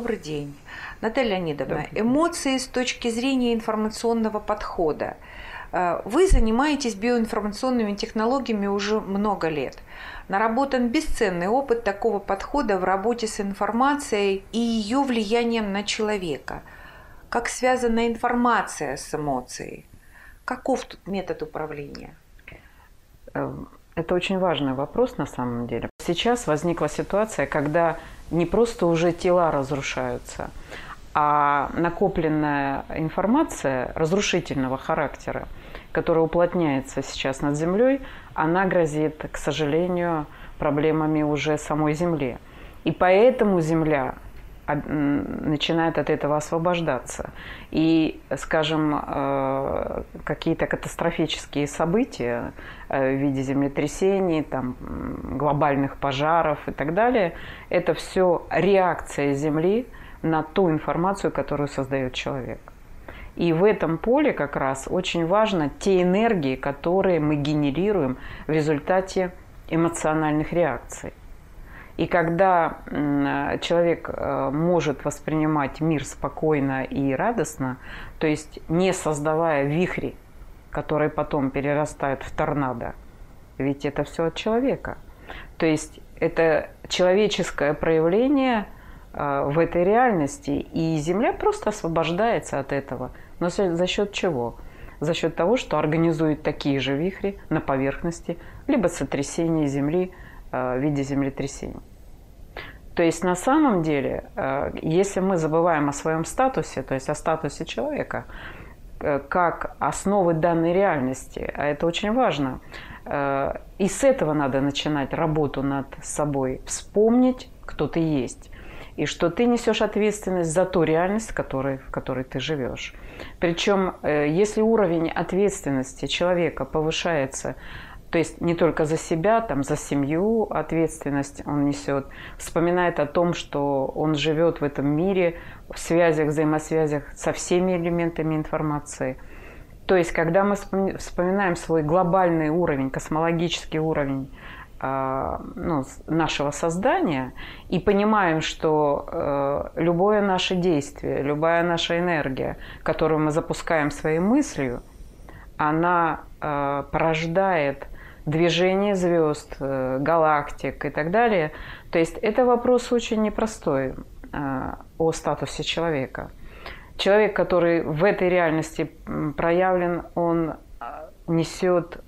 Добрый день. Наталья Леонидовна, эмоции с точки зрения информационного подхода. Э, вы занимаетесь биоинформационными технологиями уже много лет. Наработан бесценный опыт такого подхода в работе с информацией и ее влиянием на человека. Как связана информация с эмоцией? Каков тут метод управления? Эм, это очень важный вопрос на самом деле. Сейчас возникла ситуация, когда не просто уже тела разрушаются, а накопленная информация разрушительного характера, которая уплотняется сейчас над Землей, она грозит, к сожалению, проблемами уже самой Земли. И поэтому Земля начинает от этого освобождаться. И, скажем, э, какие-то катастрофические события э, в виде землетрясений, там, глобальных пожаров и так далее, это все реакция Земли на ту информацию, которую создает человек. И в этом поле как раз очень важно те энергии, которые мы генерируем в результате эмоциональных реакций. И когда человек э, может воспринимать мир спокойно и радостно, то есть не создавая вихри, которые потом перерастают в торнадо, ведь это все от человека. То есть это человеческое проявление э, в этой реальности, и Земля просто освобождается от этого. Но за счет чего? За счет того, что организует такие же вихри на поверхности, либо сотрясение Земли э, в виде землетрясений. То есть на самом деле, э, если мы забываем о своем статусе, то есть о статусе человека, э, как основы данной реальности, а это очень важно, э, и с этого надо начинать работу над собой, вспомнить, кто ты есть, и что ты несешь ответственность за ту реальность, в которой, в которой ты живешь. Причем, если уровень ответственности человека повышается то есть не только за себя, там, за семью ответственность он несет, вспоминает о том, что он живет в этом мире, в связях, взаимосвязях со всеми элементами информации. То есть, когда мы вспоминаем свой глобальный уровень, космологический уровень э, ну, нашего создания и понимаем, что э, любое наше действие, любая наша энергия, которую мы запускаем своей мыслью, она э, порождает движение звезд, э, галактик и так далее. То есть это вопрос очень непростой э, о статусе человека. Человек, который в этой реальности проявлен, он э, несет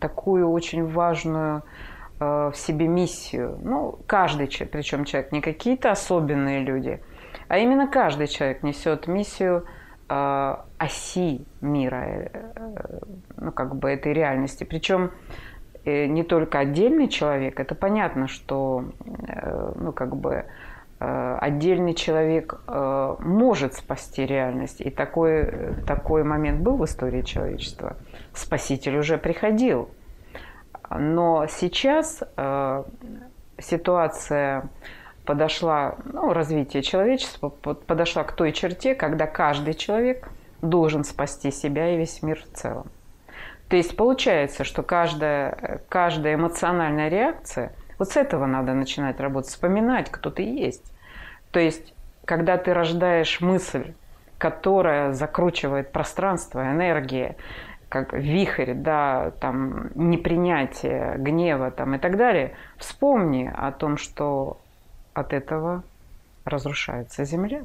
такую очень важную в себе миссию. Ну, каждый человек, причем человек, не какие-то особенные люди, а именно каждый человек несет миссию оси мира, ну, как бы этой реальности. Причем э, не только отдельный человек, это понятно, что, э, ну, как бы, э, отдельный человек может спасти реальность. И такой, такой момент был в истории человечества. Спаситель уже приходил. Но сейчас ситуация подошла, ну, развитие человечества подошла к той черте, когда каждый человек должен спасти себя и весь мир в целом. То есть получается, что каждая, каждая эмоциональная реакция, вот с этого надо начинать работать, вспоминать, кто ты есть. То есть, когда ты рождаешь мысль, которая закручивает пространство, энергия, как вихрь, да, там, непринятие, гнева там, и так далее, вспомни о том, что от этого разрушается Земля.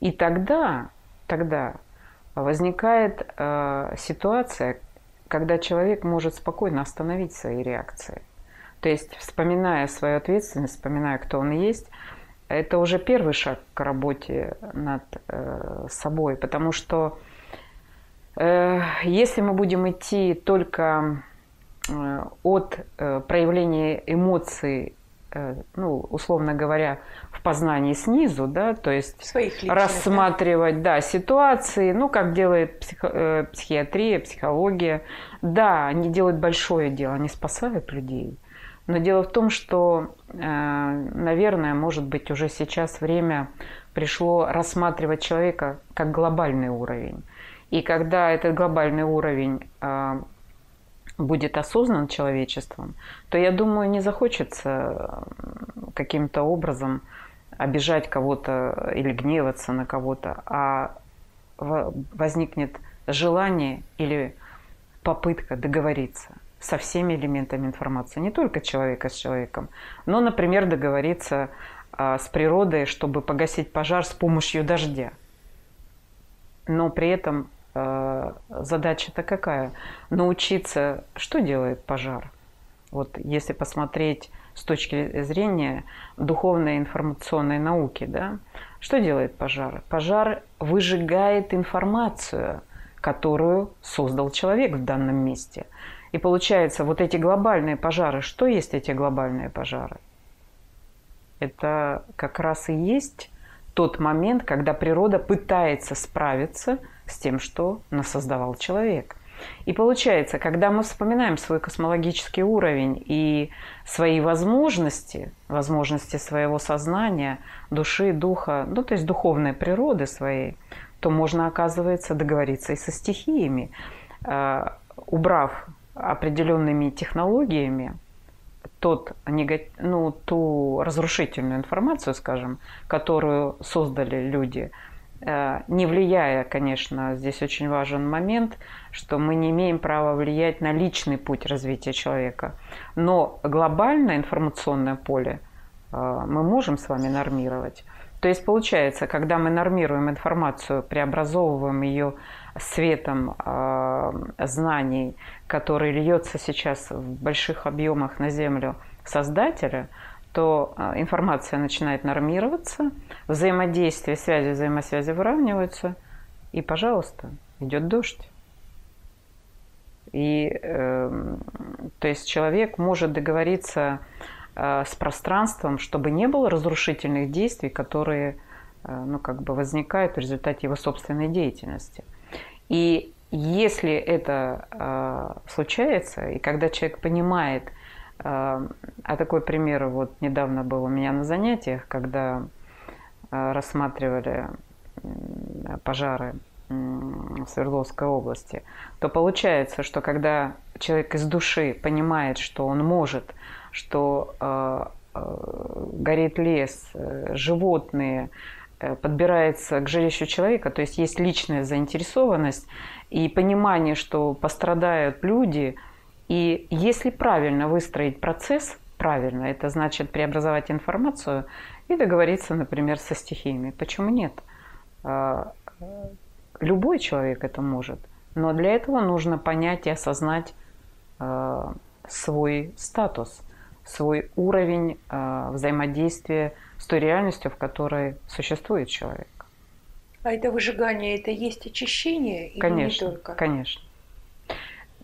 И тогда, тогда возникает э, ситуация, когда человек может спокойно остановить свои реакции. То есть, вспоминая свою ответственность, вспоминая, кто он есть, это уже первый шаг к работе над э, собой, потому что э, если мы будем идти только э, от э, проявления эмоций ну, условно говоря, в познании снизу, да, то есть Своих личных, рассматривать, да? да, ситуации, ну, как делает психо, э, психиатрия, психология. Да, они делают большое дело, они спасают людей. Но дело в том, что, э, наверное, может быть, уже сейчас время пришло рассматривать человека как глобальный уровень. И когда этот глобальный уровень будет осознан человечеством, то, я думаю, не захочется каким-то образом обижать кого-то или гневаться на кого-то, а возникнет желание или попытка договориться со всеми элементами информации, не только человека с человеком, но, например, договориться а, с природой, чтобы погасить пожар с помощью дождя. Но при этом а, задача-то какая? Научиться, что делает пожар. Вот если посмотреть с точки зрения духовной информационной науки, да, что делает пожар? Пожар выжигает информацию, которую создал человек в данном месте. И получается, вот эти глобальные пожары, что есть эти глобальные пожары? Это как раз и есть тот момент, когда природа пытается справиться с тем, что насоздавал человек. И получается, когда мы вспоминаем свой космологический уровень и свои возможности, возможности своего сознания, души, духа, ну то есть духовной природы своей, то можно, оказывается, договориться и со стихиями, э, убрав определенными технологиями тот, ну, ту разрушительную информацию, скажем, которую создали люди, не влияя, конечно, здесь очень важен момент, что мы не имеем права влиять на личный путь развития человека. Но глобальное информационное поле э, мы можем с вами нормировать. То есть получается, когда мы нормируем информацию, преобразовываем ее светом э, знаний, который льется сейчас в больших объемах на Землю Создателя, то э, информация начинает нормироваться, взаимодействие, связи, взаимосвязи выравниваются, и, пожалуйста, идет дождь. И э, то есть человек может договориться э, с пространством, чтобы не было разрушительных действий, которые э, ну, как бы возникают в результате его собственной деятельности. И если это э, случается, и когда человек понимает, а такой пример вот недавно был у меня на занятиях, когда э, рассматривали пожары в Свердловской области, то получается, что когда человек из души понимает, что он может, что э, горит лес, э, животные, Э, подбирается к жилищу человека, то есть есть личная заинтересованность и понимание, что пострадают люди. И если правильно выстроить процесс, правильно, это значит преобразовать информацию и договориться, например, со стихиями. Почему нет? А, любой человек это может. Но для этого нужно понять и осознать а, свой статус, свой уровень а, взаимодействия с той реальностью, в которой существует человек. А это выжигание, это есть очищение или конечно, не только? Конечно.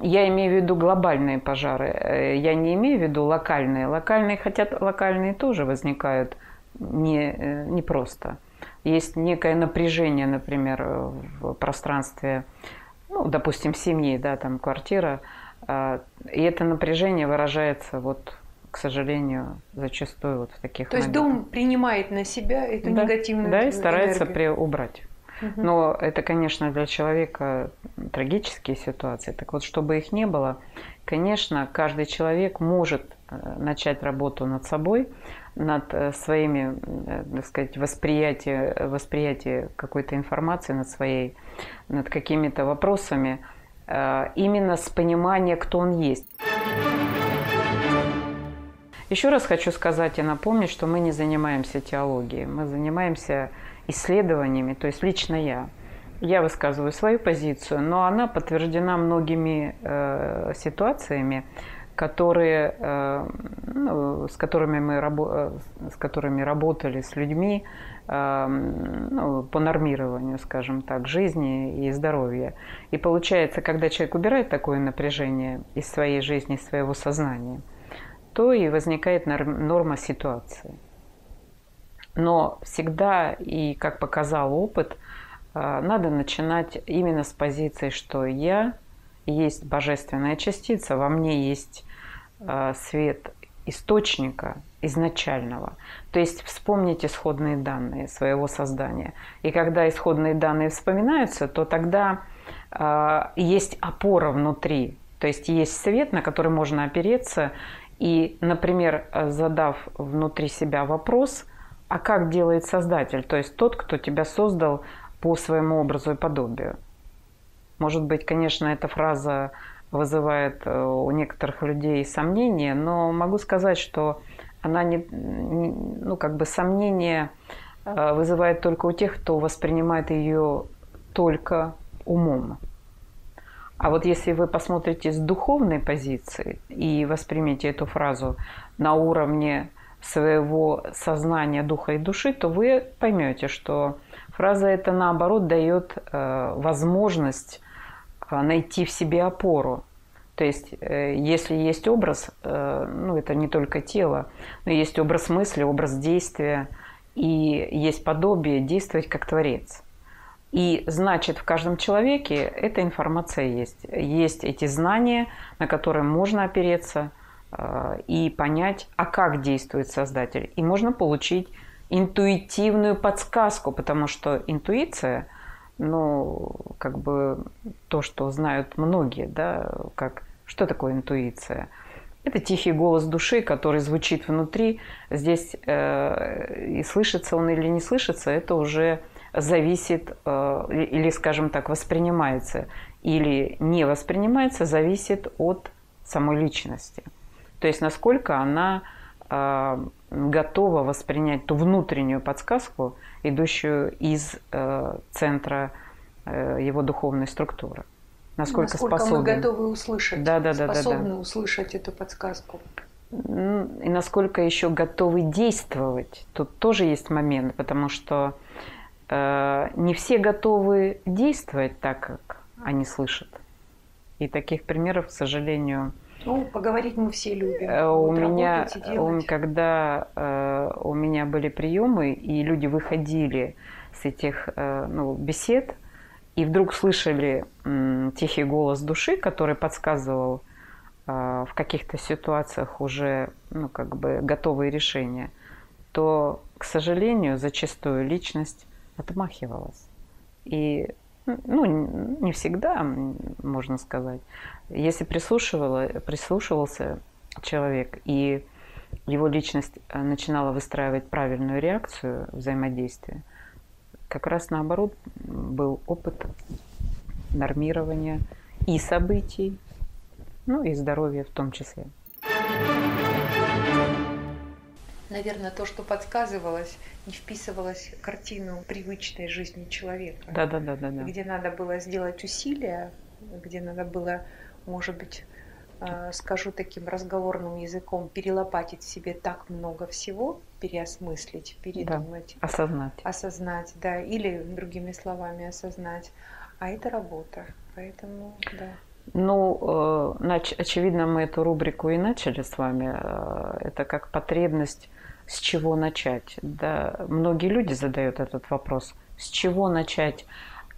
Я имею в виду глобальные пожары. Э, я не имею в виду локальные. Локальные, хотя локальные тоже возникают не, э, не просто. Есть некое напряжение, например, в пространстве, ну, допустим, семьи, да, там квартира, а, и это напряжение выражается вот к сожалению, зачастую вот в таких То моментах. есть дом принимает на себя эту да, негативную Да, и старается при, убрать. Но это, конечно, для человека трагические ситуации. Так вот, чтобы их не было, конечно, каждый человек может э, начать работу над собой, над э, своими, э, так сказать, восприятие, восприятие какой-то информации, над своей, над какими-то вопросами, именно с понимания, кто он есть. Еще раз хочу сказать и напомнить, что мы не занимаемся теологией, мы занимаемся исследованиями, то есть лично я. Я высказываю свою позицию, но она подтверждена многими э, ситуациями, которые, э, ну, с, которыми мы рабо- э, с которыми работали с людьми э, ну, по нормированию, скажем так, жизни и здоровья. И получается, когда человек убирает такое напряжение из своей жизни, из своего сознания – то и возникает норма ситуации. Но всегда, и как показал опыт, э, надо начинать именно с позиции, что я есть божественная частица, во мне есть э, свет источника изначального. То есть вспомнить исходные данные своего создания. И когда исходные данные вспоминаются, то тогда э, есть опора внутри. То есть есть свет, на который можно опереться и, например, задав внутри себя вопрос, а как делает Создатель, то есть тот, кто тебя создал по своему образу и подобию. Может быть, конечно, эта фраза вызывает э, у некоторых людей сомнения, но могу сказать, что она не, ну, как бы сомнение э, вызывает только у тех, кто воспринимает ее только умом. А вот если вы посмотрите с духовной позиции и воспримете эту фразу на уровне своего сознания, духа и души, то вы поймете, что фраза эта наоборот дает э, возможность э, найти в себе опору. То есть, э, если есть образ, ну это не только тело, но есть образ мысли, образ действия, и есть подобие действовать как творец. И значит, в каждом человеке эта информация есть. Есть эти знания, на которые можно опереться – Э, и понять, а как действует Создатель. И можно получить интуитивную подсказку, потому что интуиция, ну, как бы то, что знают многие, да, как, что такое интуиция? Это тихий голос души, который звучит внутри. Здесь э, и слышится он или не слышится, это уже зависит, э, или, скажем так, воспринимается или не воспринимается, зависит от самой личности. То есть насколько она э, готова воспринять ту внутреннюю подсказку, идущую из э, центра его духовной структуры. Насколько, насколько способен. мы готовы услышать, да, да, да, способны да, да. услышать эту подсказку. И насколько еще готовы действовать. Тут тоже есть момент, потому что не все готовы действовать так, как они слышат. И таких примеров, к сожалению, ну, поговорить мы все любим. Э, у меня, у, когда э, у меня были приемы, и люди выходили с этих э, ну, бесед, и вдруг слышали э, тихий голос души, который подсказывал э, в каких-то ситуациях уже ну, как бы готовые решения, то, к сожалению, зачастую личность отмахивалась. И ну, не всегда, можно сказать. Если прислушивался человек, и его личность э, начинала выстраивать правильную реакцию взаимодействия, как раз наоборот был опыт нормирования и событий, ну и здоровья в том числе наверное, то, что подсказывалось, не вписывалось в картину привычной жизни человека. Да, да, да, да, да. Где надо было сделать усилия, где надо было, может быть, э, скажу таким разговорным языком, перелопатить в себе так много всего, переосмыслить, передумать. Да, осознать. Осознать, да, или другими словами осознать. А это работа, поэтому, да. Ну, э, очевидно, мы эту рубрику и начали с вами. Э, это как потребность с чего начать? Да, многие люди задают этот вопрос. С чего начать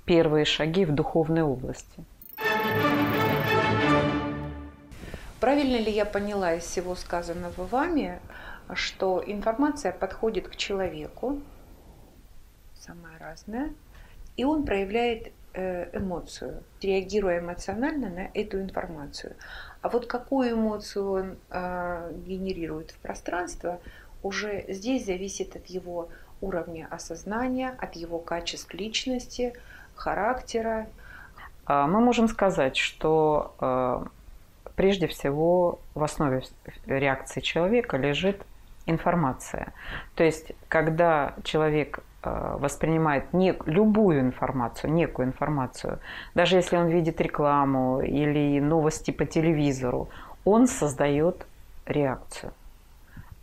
первые шаги в духовной области? Правильно ли я поняла из всего сказанного вами, что информация подходит к человеку, самая разная, и он проявляет э, эмоцию, реагируя эмоционально на эту информацию. А вот какую эмоцию он э, генерирует в пространство, уже здесь зависит от его уровня осознания, от его качеств личности, характера. А, мы можем сказать, что э, прежде всего в основе реакции человека лежит информация. То есть, когда человек э, воспринимает не, любую информацию, некую информацию, даже если он видит рекламу или новости по телевизору, он создает реакцию.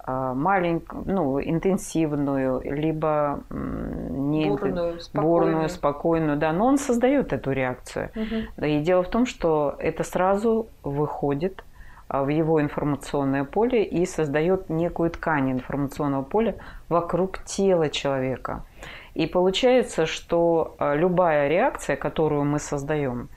А, маленькую, ну, интенсивную, либо не бурную, спокойную. бурную, спокойную, да, но он создает эту реакцию. Угу. И дело в том, что это сразу выходит а, в его информационное поле и создает некую ткань информационного поля вокруг тела человека. И получается, что а, любая реакция, которую мы создаем,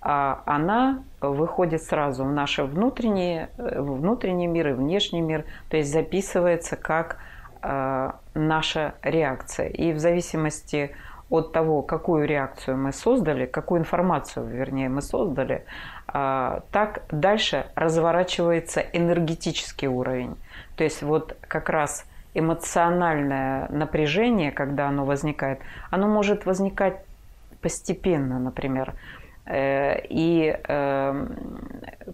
она выходит сразу в наши внутренние, э, внутренний мир и внешний мир, то есть записывается как э, наша реакция. И в зависимости от того, какую реакцию мы создали, какую информацию, вернее, мы создали, э, так дальше разворачивается энергетический уровень. То есть вот как раз эмоциональное напряжение, когда оно возникает, оно может возникать постепенно, например. Э, и эм,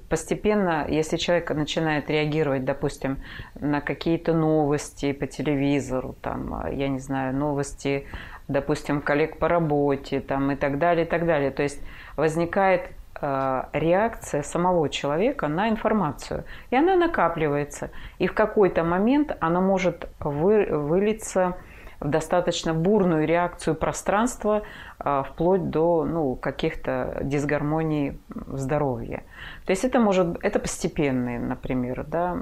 постепенно, если человек начинает реагировать, допустим, на какие-то новости по телевизору, там, э, я не знаю, новости, допустим, коллег по работе, там, и так далее, и так далее. То есть возникает э, реакция самого человека на информацию. И она накапливается. И в какой-то момент она может вы, вылиться в достаточно бурную реакцию пространства, вплоть до ну, каких-то дисгармоний в здоровье. То есть это может это постепенный, например, да,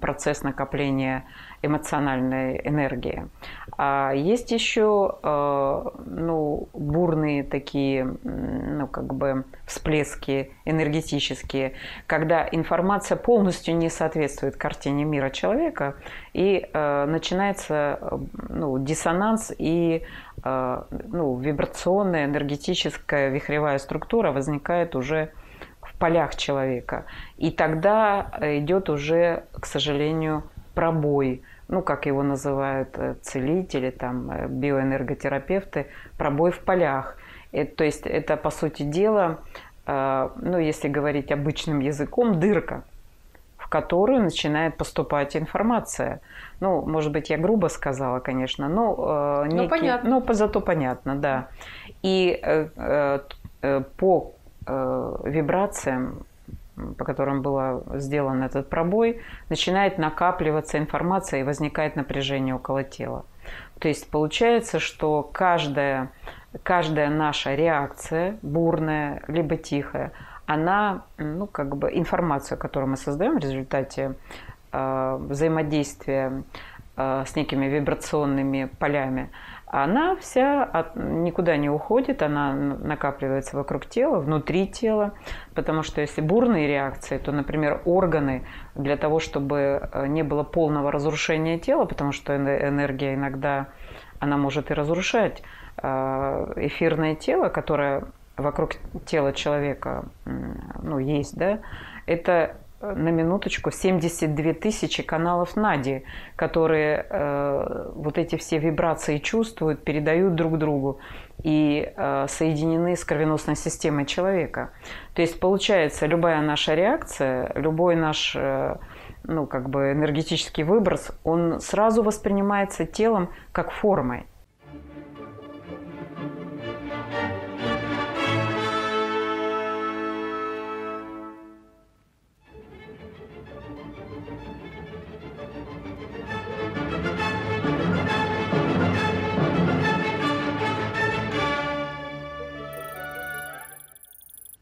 процесс накопления эмоциональной энергии. А есть еще а, ну, бурные такие ну, как бы всплески энергетические, когда информация полностью не соответствует картине мира человека, и э, начинается ну, диссонанс и ну, вибрационная, энергетическая вихревая структура возникает уже в полях человека. И тогда идет уже, к сожалению, пробой, ну, как его называют э, целители, там, э, биоэнерготерапевты, пробой в полях. Это, то есть это, по сути дела, э, ну, если говорить обычным языком, дырка, в которую начинает поступать информация. Ну, может быть, я грубо сказала, конечно, но некий, ну, понятно. но зато понятно, да. И по вибрациям по которым был сделан этот пробой, начинает накапливаться информация и возникает напряжение около тела. То есть получается, что каждая, каждая наша реакция, бурная либо тихая, она, ну, как бы информацию, которую мы создаем в результате э, взаимодействия э, с некими вибрационными полями, она вся от, никуда не уходит, она накапливается вокруг тела, внутри тела, потому что если бурные реакции, то, например, органы для того, чтобы э, не было полного разрушения тела, потому что энергия иногда она может и разрушать э, эфирное тело, которое вокруг тела человека ну, есть, да, это на минуточку 72 тысячи каналов Нади, которые э, вот эти все вибрации чувствуют, передают друг другу и э, соединены с кровеносной системой человека. То есть получается, любая наша реакция, любой наш э, ну, как бы энергетический выброс, он сразу воспринимается телом как формой.